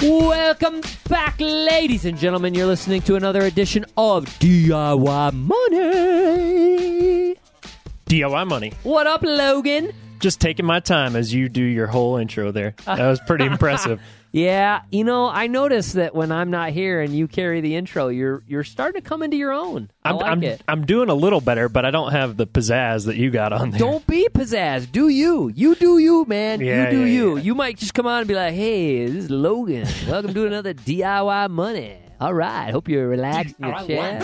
Welcome back, ladies and gentlemen. You're listening to another edition of DIY Money. DIY money. What up, Logan? Just taking my time as you do your whole intro there. That was pretty impressive. Yeah, you know, I notice that when I'm not here and you carry the intro, you're you're starting to come into your own. I I'm, like I'm, it. I'm doing a little better, but I don't have the pizzazz that you got on there. Don't be pizzazz. Do you? You do you, man. Yeah, you do yeah, you. yeah. You might just come on and be like, "Hey, this is Logan. Welcome to another DIY Money." All right. Hope you're relaxed in your chair.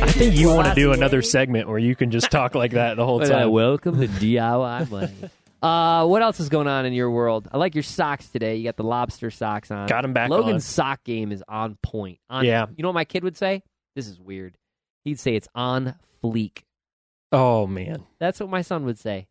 I think you want to do another segment where you can just talk like that the whole Well, time. welcome to DIY Money. Uh, what else is going on in your world? I like your socks today. You got the lobster socks on. Got 'em back Logan's on. sock game is on point. On, Yeah. You know what my kid would say? This is weird. He'd say it's on fleek. Oh man, That's what my son would say.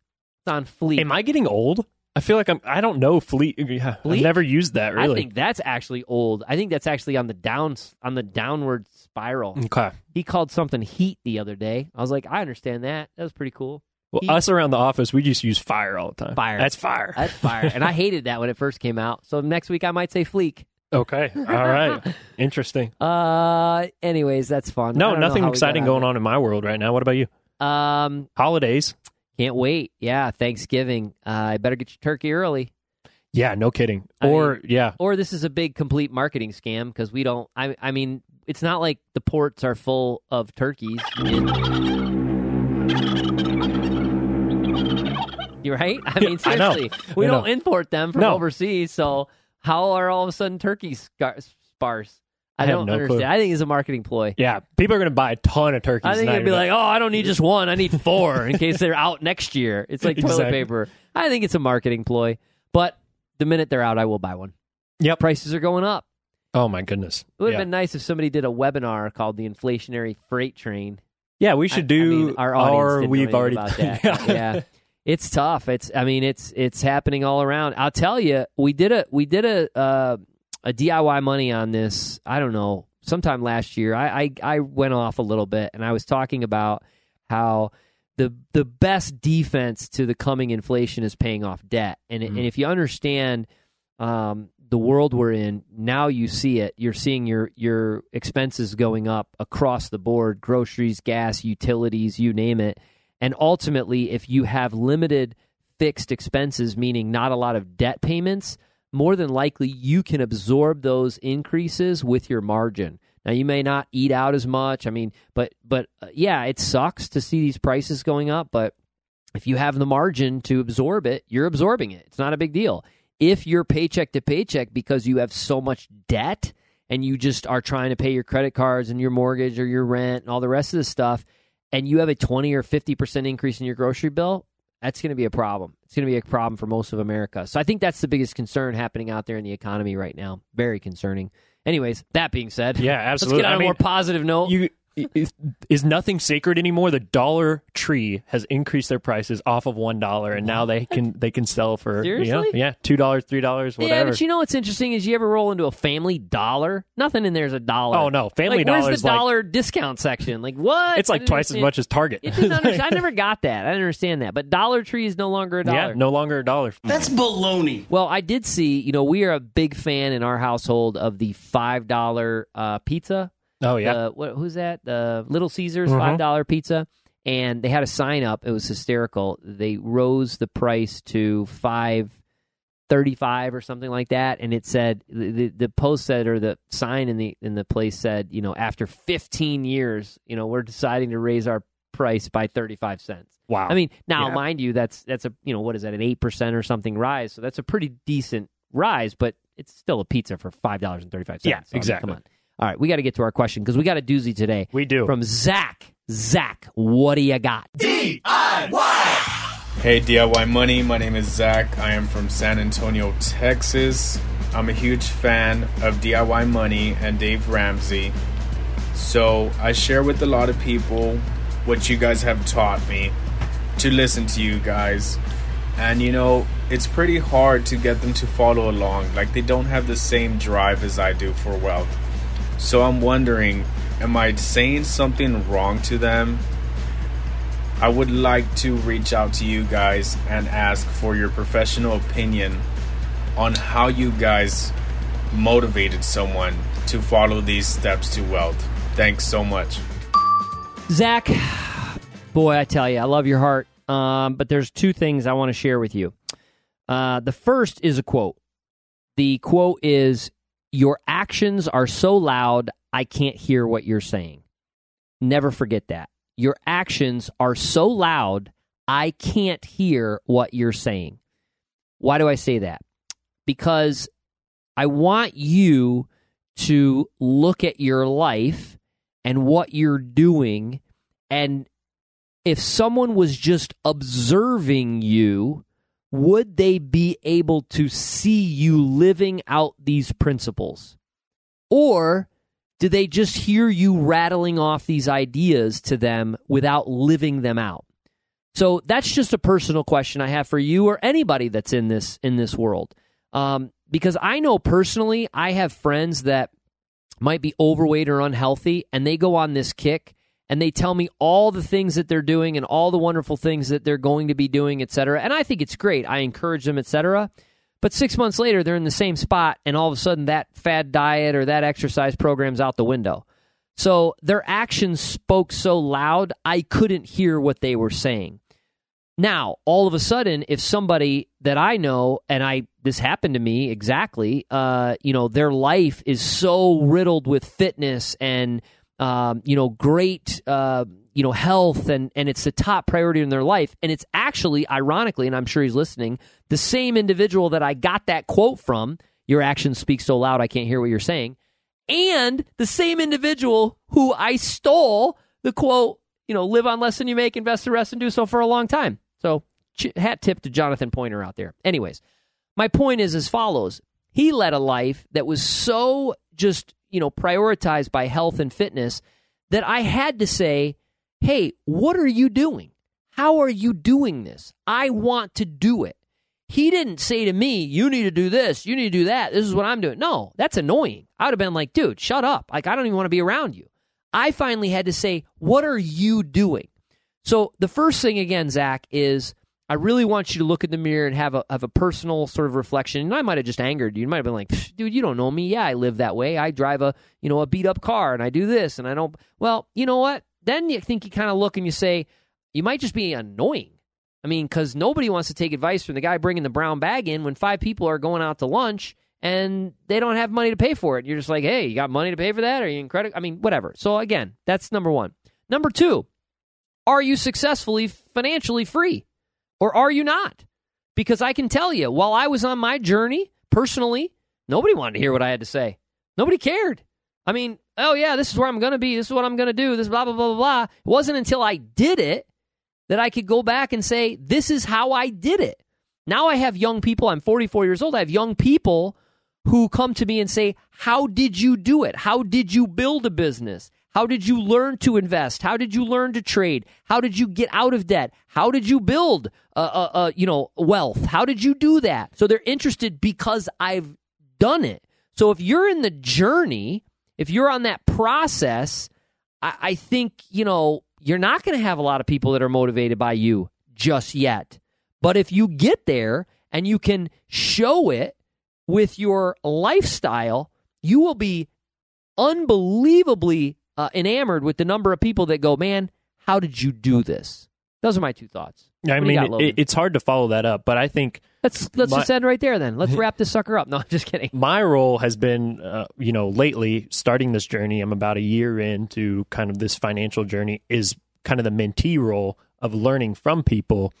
It's on fleek. am I getting old? I feel like I'm. I don't know fleek. Yeah, Fleet? I've never used that really. I think that's actually old. I think that's actually on the down on the downward spiral. okay. He called something heat the other day. I was like, I understand that. That was pretty cool. Well, He- us around the office, we just use fire all the time. Fire. That's fire. That's fire. and I hated that when it first came out. So next week I might say fleek. okay. All right. Interesting. Uh, anyways, that's fun. No, nothing exciting going on in my world right now. What about you? Um, Holidays. can't wait. Yeah, Thanksgiving. Uh, I better get your turkey early. Yeah, no kidding. I or yeah, Or this is a big complete marketing scam because we don't. I, I mean, it's not like the ports are full of turkeys. Right. I mean, I seriously, we I don't know. import them from No. overseas. So how are all of a sudden turkeys scar- sparse? I, I don't no clue. understand. I think it's a marketing ploy. yeah. People are going to buy a ton of turkeys. I think it'd be like, oh, I don't need just one. I need four in case they're out next year. It's like toilet Exactly. paper. I think it's a marketing ploy. But the minute they're out, I will buy one. Yep. Prices are going up. oh my goodness. It would have yeah. been nice if somebody did a webinar called the Inflationary Freight Train. yeah, we should I- I do. mean, our didn't we've already about that. yeah. It's tough. It's I mean it's it's happening all around. I'll tell you, we did a we did a uh, a DIY money on this. I don't know, sometime last year. I, I I went off a little bit and I was talking about how the the best defense to the coming inflation is paying off debt. And and if you understand um, the world we're in now, you see it. You're seeing your your expenses going up across the board: groceries, gas, utilities, you name it. And ultimately, if you have limited fixed expenses, meaning not a lot of debt payments, more than likely you can absorb those increases with your margin. Now you may not eat out as much. I mean, but but uh, yeah, it sucks to see these prices going up, but if you have the margin to absorb it, you're absorbing it. It's not a big deal. If you're paycheck to paycheck because you have so much debt and you just are trying to pay your credit cards and your mortgage or your rent and all the rest of the stuff, and you have a 20 or 50% increase in your grocery bill, that's going to be a problem. It's going to be a problem for most of America. So I think that's the biggest concern happening out there in the economy right now. Very concerning. Anyways, that being said, Yeah, absolutely. Let's get on I a mean, more positive note. You is, is nothing sacred anymore. The Dollar Tree has increased their prices off of one dollar, and now they can they can sell for you know, yeah, two dollars, three dollars, whatever. yeah, but you know what's interesting is you ever roll into a family dollar? Nothing in there is a dollar. Oh, no. Family like, Dollar Where's is the like- dollar discount section? Like what? it's I like didn't twice as understand- much as Target. It didn't understand. I never got that. I didn't understand that. But Dollar Tree is no longer a dollar. yeah, no longer a dollar. That's baloney. Well, I did see. You know, we are a big fan in our household of the five dollar uh, pizza. Oh yeah, Uh, what, who's that? The Little Caesars Mhm. five dollar pizza. And they had a sign up. It was hysterical. They rose the price to five thirty five or something like that. And it said the, the the post said or the sign in the in the place said, you know, after fifteen years, you know, we're deciding to raise our price by thirty five cents. wow. I mean, now Yeah. mind you, that's that's a you know what is that an eight percent or something rise? So that's a pretty decent rise, but it's still a pizza for five dollars and thirty five cents. Yeah, exactly. come on. All right, we got to get to our question because we got a doozy today we do. from Zach. Zach, what do you got? DIY! Hey DIY Money, my name is Zach. I am from San Antonio, Texas. I'm a huge fan of DIY Money and Dave Ramsey. So I share with a lot of people what you guys have taught me to listen to you guys. And you know, it's pretty hard to get them to follow along. Like they don't have the same drive as I do for wealth. So I'm wondering, am I saying something wrong to them? I would like to reach out to you guys and ask for your professional opinion on how you guys motivated someone to follow these steps to wealth. Thanks so much. Zach, boy, I tell you, I love your heart. Um, but there's two things I want to share with you. Uh, the first is a quote. The quote is, Your actions are so loud, I can't hear what you're saying. Never forget that. Your actions are so loud, I can't hear what you're saying. Why do I say that? Because I want you to look at your life and what you're doing and if someone was just observing you, would they be able to see you living out these principles? Or do they just hear you rattling off these ideas to them without living them out? So that's just a personal question I have for you or anybody that's in this in this world. Um, because I know personally, I have friends that might be overweight or unhealthy, and they go on this kick and they tell me all the things that they're doing and all the wonderful things that they're going to be doing, et cetera. And I think it's great. I encourage them, et cetera. But six months later, they're in the same spot, and all of a sudden, that fad diet or that exercise program's out the window. So their actions spoke so loud, I couldn't hear what they were saying. Now, all of a sudden, if somebody that I know, and I this happened to me exactly, uh, you know, their life is so riddled with fitness and um, you know, great, uh, you know, health, and and it's the top priority in their life. And it's actually, ironically, and I'm sure he's listening, the same individual that I got that quote from. Your actions speak so loud, I can't hear what you're saying. And the same individual who I stole the quote, you know, live on less than you make, invest the rest, and do so for a long time. So, hat tip to Jonathan Pointer out there. Anyways, my point is as follows: He led a life that was so just you know, prioritized by health and fitness that I had to say, hey, what are you doing? How are you doing this? I want to do it. He didn't say to me, you need to do this, you need to do that. This is what I'm doing. No, that's annoying. I would have been like, dude, shut up. Like, I don't even want to be around you. I finally had to say, what are you doing? So the first thing, again, Zach, is I really want you to look in the mirror and have a have a personal sort of reflection. And I might have just angered you. You might have been like, "Dude, you don't know me. Yeah, I live that way. I drive a you know a beat up car, and I do this, and I don't." Well, you know what? Then you think you kind of look and you say, you might just be annoying. I mean, because nobody wants to take advice from the guy bringing the brown bag in when five people are going out to lunch and they don't have money to pay for it. You're just like, hey, you got money to pay for that? Are you in credit? I mean, whatever. So again, that's number one. Number two, are you successfully financially free? Or are you not? Because I can tell you, while I was on my journey personally, nobody wanted to hear what I had to say. Nobody cared. I mean, oh yeah, this is where I'm going to be. This is what I'm going to do. This blah blah blah blah blah. It wasn't until I did it that I could go back and say, this is how I did it. Now I have young people. I'm 44 years old. I have young people who come to me and say, how did you do it? How did you build a business? How did you learn to invest? How did you learn to trade? How did you get out of debt? How did you build, uh, uh, uh, you know, wealth? How did you do that? So they're interested because I've done it. So if you're in the journey, if you're on that process, I, I think you know you're not going to have a lot of people that are motivated by you just yet. But if you get there and you can show it with your lifestyle, you will be unbelievably uh, enamored with the number of people that go, man, how did you do this? Those are my two thoughts. Yeah, I mean, got, it, it's hard to follow that up, but I think let's let's my, just end right there. Then let's wrap this sucker up. No, I'm just kidding. My role has been, uh, you know, lately starting this journey. I'm about a year into kind of this financial journey. Is kind of the mentee role of learning from people,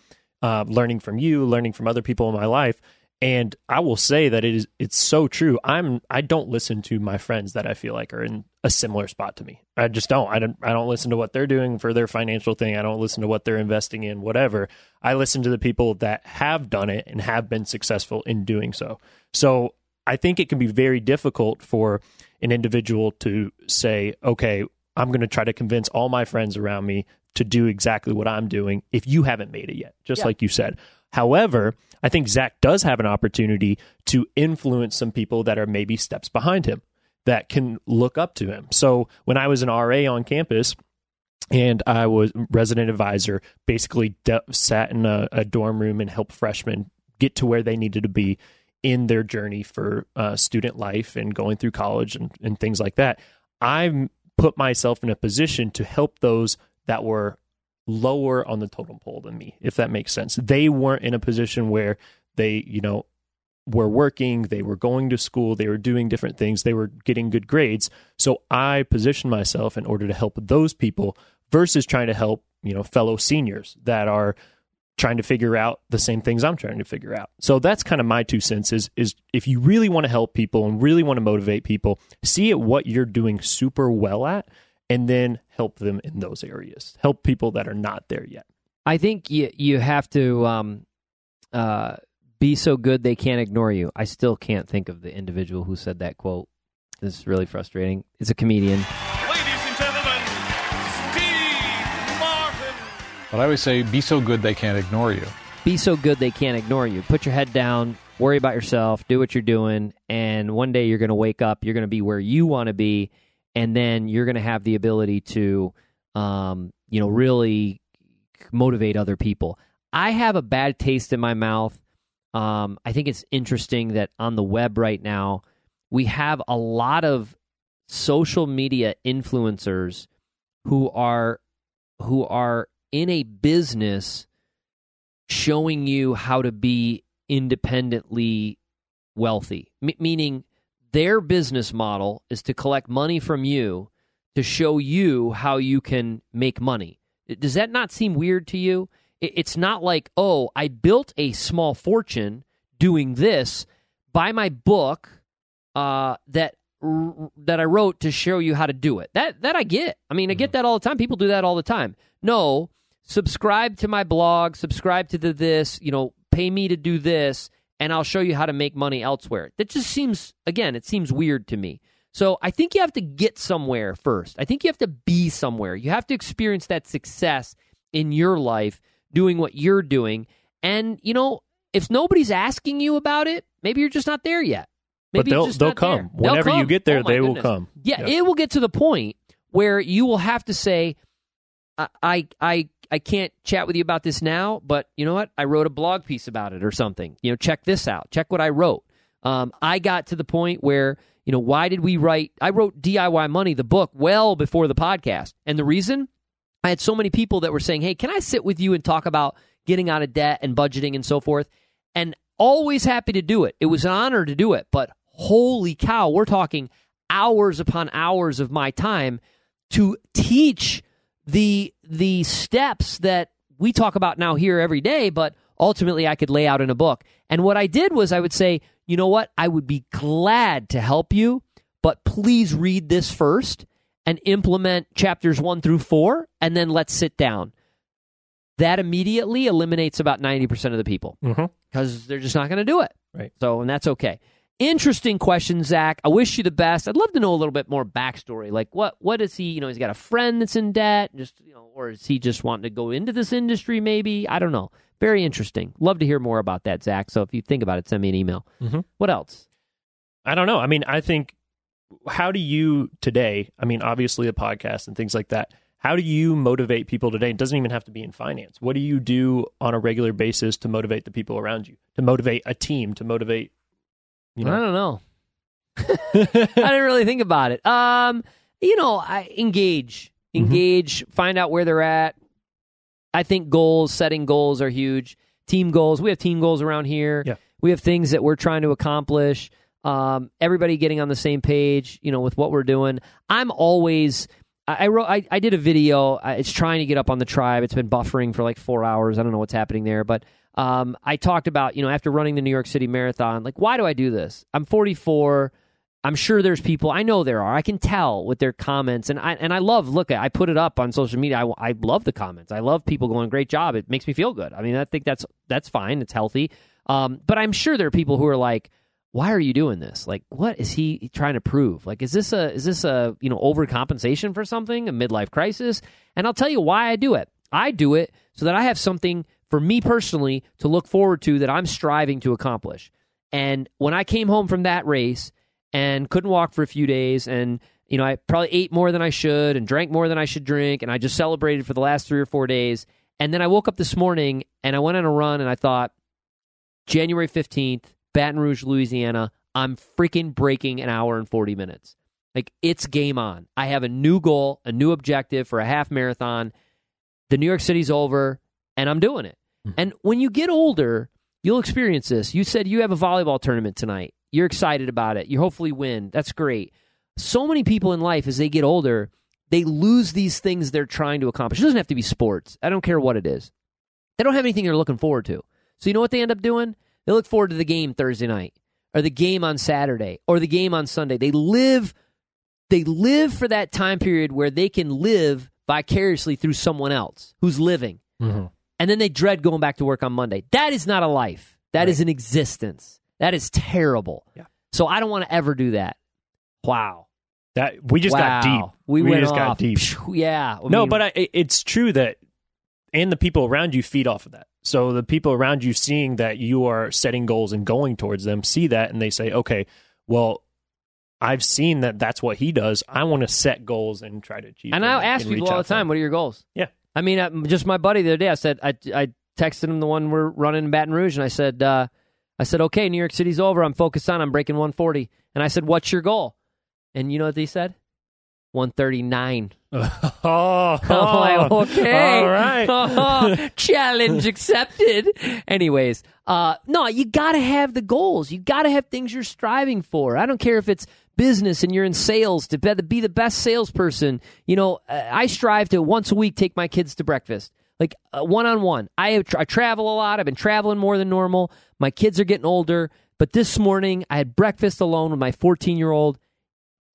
uh, learning from you, learning from other people in my life, and I will say that it is it's so true. I'm I don't listen to my friends that I feel like are in a similar spot to me. I just don't. I don't I don't listen to what they're doing for their financial thing. I don't listen to what they're investing in, whatever. I listen to the people that have done it and have been successful in doing so. So I think it can be very difficult for an individual to say, okay, I'm going to try to convince all my friends around me to do exactly what I'm doing if you haven't made it yet, just Yeah. like you said. However, I think Zach does have an opportunity to influence some people that are maybe steps behind him that can look up to him. So when I was an RA on campus, and I was resident advisor, basically de- sat in a, a dorm room and helped freshmen get to where they needed to be in their journey for uh, student life and going through college and, and things like that. I put myself in a position to help those that were lower on the totem pole than me, if that makes sense. They weren't in a position where they, you know, were working, they were going to school, they were doing different things, they were getting good grades. So I positioned myself in order to help those people versus trying to help, you know, fellow seniors that are trying to figure out the same things I'm trying to figure out. So that's kind of my two cents is, is if you really want to help people and really want to motivate people, see at what you're doing super well at and then help them in those areas. Help people that are not there yet. I think you you have to um, uh, be so good they can't ignore you. I still can't think of the individual who said that quote. This is really frustrating. It's a comedian. Ladies and gentlemen, Steve Martin. But I always say, be so good they can't ignore you. Be so good they can't ignore you. Put your head down, worry about yourself, do what you're doing, and one day you're going to wake up, you're going to be where you want to be, and then you're going to have the ability to, um, you know, really motivate other people. I have a bad taste in my mouth. Um, I think it's interesting that on the web right now, we have a lot of social media influencers who are who are in a business showing you how to be independently wealthy. M- meaning their business model is to collect money from you to show you how you can make money. Does that not seem weird to you it's not like oh i built a small fortune doing this buy my book uh, that that I wrote to show you how to do it. That that I get. I mean, I get that all the time. People do that all the time. No, subscribe to my blog, subscribe to the this, you know, pay me to do this, and I'll show you how to make money elsewhere. That just seems again, it seems weird to me. So I think you have to get somewhere first. I think you have to be somewhere. You have to experience that success in your life doing what you're doing. And, you know, if nobody's asking you about it, maybe you're just not there yet. But Maybe you're they'll they'll come. there. They'll Whenever you get there, Oh, they will come. Yeah, Yeah. it will get to the point where you will have to say, I, I, I, I can't chat with you about this now, but you know what? I wrote a blog piece about it or something. You know, check this out. Check what I wrote. Um, I got to the point where, you know, why did we write? I wrote DIY Money, the book, well before the podcast. And the reason I had so many people that were saying, hey, can I sit with you and talk about getting out of debt and budgeting and so forth? And always happy to do it. It was an honor to do it, but holy cow, we're talking hours upon hours of my time to teach the the steps that we talk about now here every day, but ultimately I could lay out in a book. And what I did was I would say, you know what? I would be glad to help you, but please read this first and implement chapters 1 through 4 and then let's sit down. That immediately eliminates about 90% of the people because they're just not going to do it. Right. So, and that's okay. Interesting question, Zach. I wish you the best. I'd love to know a little bit more backstory. Like, what what is he? You know, he's got a friend that's in debt, just you know, or is he just wanting to go into this industry? Maybe I don't know. Very interesting. Love to hear more about that, Zach. So if you think about it, send me an email. Mhm. What else? I don't know. I mean, I think how do you today? I mean, obviously a podcast and things like that. How do you motivate people today? It doesn't even have to be in finance. What do you do on a regular basis to motivate the people around you? To motivate a team? To motivate, you know? I don't know. I didn't really think about it. Um, you know, I engage, Mm-hmm. engage, find out where they're at. I think goals, setting goals are huge. Team goals. We have team goals around here. Yeah. We have things that we're trying to accomplish. Um, everybody getting on the same page, you know, with what we're doing. I'm always. I, wrote. I, I did a video. It's trying to get up on the tribe. It's been buffering for like four hours. I don't know what's happening there, but um, I talked about you know after running the New York City Marathon, like why do I do this? I'm 44. I'm sure there's people. I know there are. I can tell with their comments, and I and I love. Look, I put it up on social media. I, I love the comments. I love people going, "Great job!" It makes me feel good. I mean, I think that's that's fine. It's healthy. Um, but I'm sure there are people who are like, why are you doing this? Like, what is he trying to prove? Like, is this a is this a you know overcompensation for something, a midlife crisis? And I'll tell you why I do it. I do it so that I have something for me personally to look forward to that I'm striving to accomplish. And when I came home from that race and couldn't walk for a few days and you know, I probably ate more than I should and drank more than I should drink and I just celebrated for the last 3 or 4 days. And then I woke up this morning and I went on a run and I thought January 15th, Baton Rouge, Louisiana, I'm freaking breaking an hour and 40 minutes. Like it's game on. I have a new goal, a new objective for a half marathon. The New York City's over and I'm doing it. Hmm. And when you get older, you'll experience this. You said you have a volleyball tournament tonight. You're excited about it. You hopefully win. That's great. So many people in life, as they get older, they lose these things they're trying to accomplish. It doesn't have to be sports. I don't care what it is. They don't have anything they're looking forward to. So you know what they end up doing? They look forward to the game Thursday night, or the game on Saturday, or the game on Sunday. They live, they live for that time period where they can live vicariously through someone else who's living mm-hmm. and then they dread going back to work on Monday. That is not a life. That is an existence. That is terrible. Yeah. So I don't want to ever do that. Wow. That we just wow. got deep. We, went just off. got deep. Yeah. I no, mean, but I, it's true that, and the people around you feed off of that. So the people around you seeing that you are setting goals and going towards them see that and they say, okay, well, I've seen that that's what he does. I want to set goals and try to achieve. and I ask people all the time, "What are your goals?" Yeah. I mean, uh, just my buddy the other day, I said I I texted him the one we're running in Baton Rouge, and I said uh, I said, "Okay, New York City's over. I'm focused on. I'm breaking 140." And I said, "What's your goal?" And you know what he said? 139. Oh, I'm like, okay, all right. challenge accepted. Anyways, uh, no, you got to have the goals. You got to have things you're striving for. I don't care if it's business and you're in sales to be be the best salesperson. You know, uh, I strive to once a week take my kids to breakfast. Like one on one, I have, I travel a lot. I've been traveling more than normal. My kids are getting older, but this morning I had breakfast alone with my 14 year old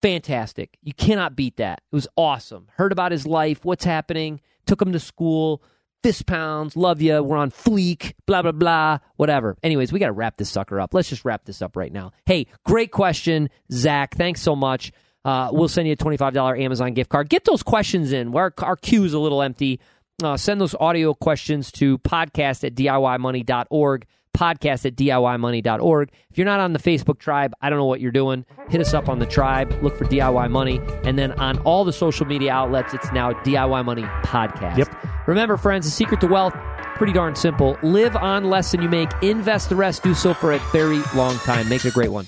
fantastic. You cannot beat that. It was awesome. Heard about his life, what's happening, took him to school, fist pounds, love you, we're on fleek, blah, blah, blah, whatever. Anyways, we got to wrap this sucker up. Let's just wrap this up right now. Hey, great question, Zach. Thanks so much. Uh, we'll send you a $25 Amazon gift card. Get those questions in. Our, our queue is a little empty. Uh, send those audio questions to podcast at DIYmoney.org podcast at DIYmoney.org. If you're not on the Facebook tribe, I don't know what you're doing. Hit us up on the tribe, look for DIY Money, and then on all the social media outlets, it's now DIY Money Podcast. Yep. Remember, friends, the secret to wealth, pretty darn simple. Live on less than you make, invest the rest, do so for a very long time. Make it a great one.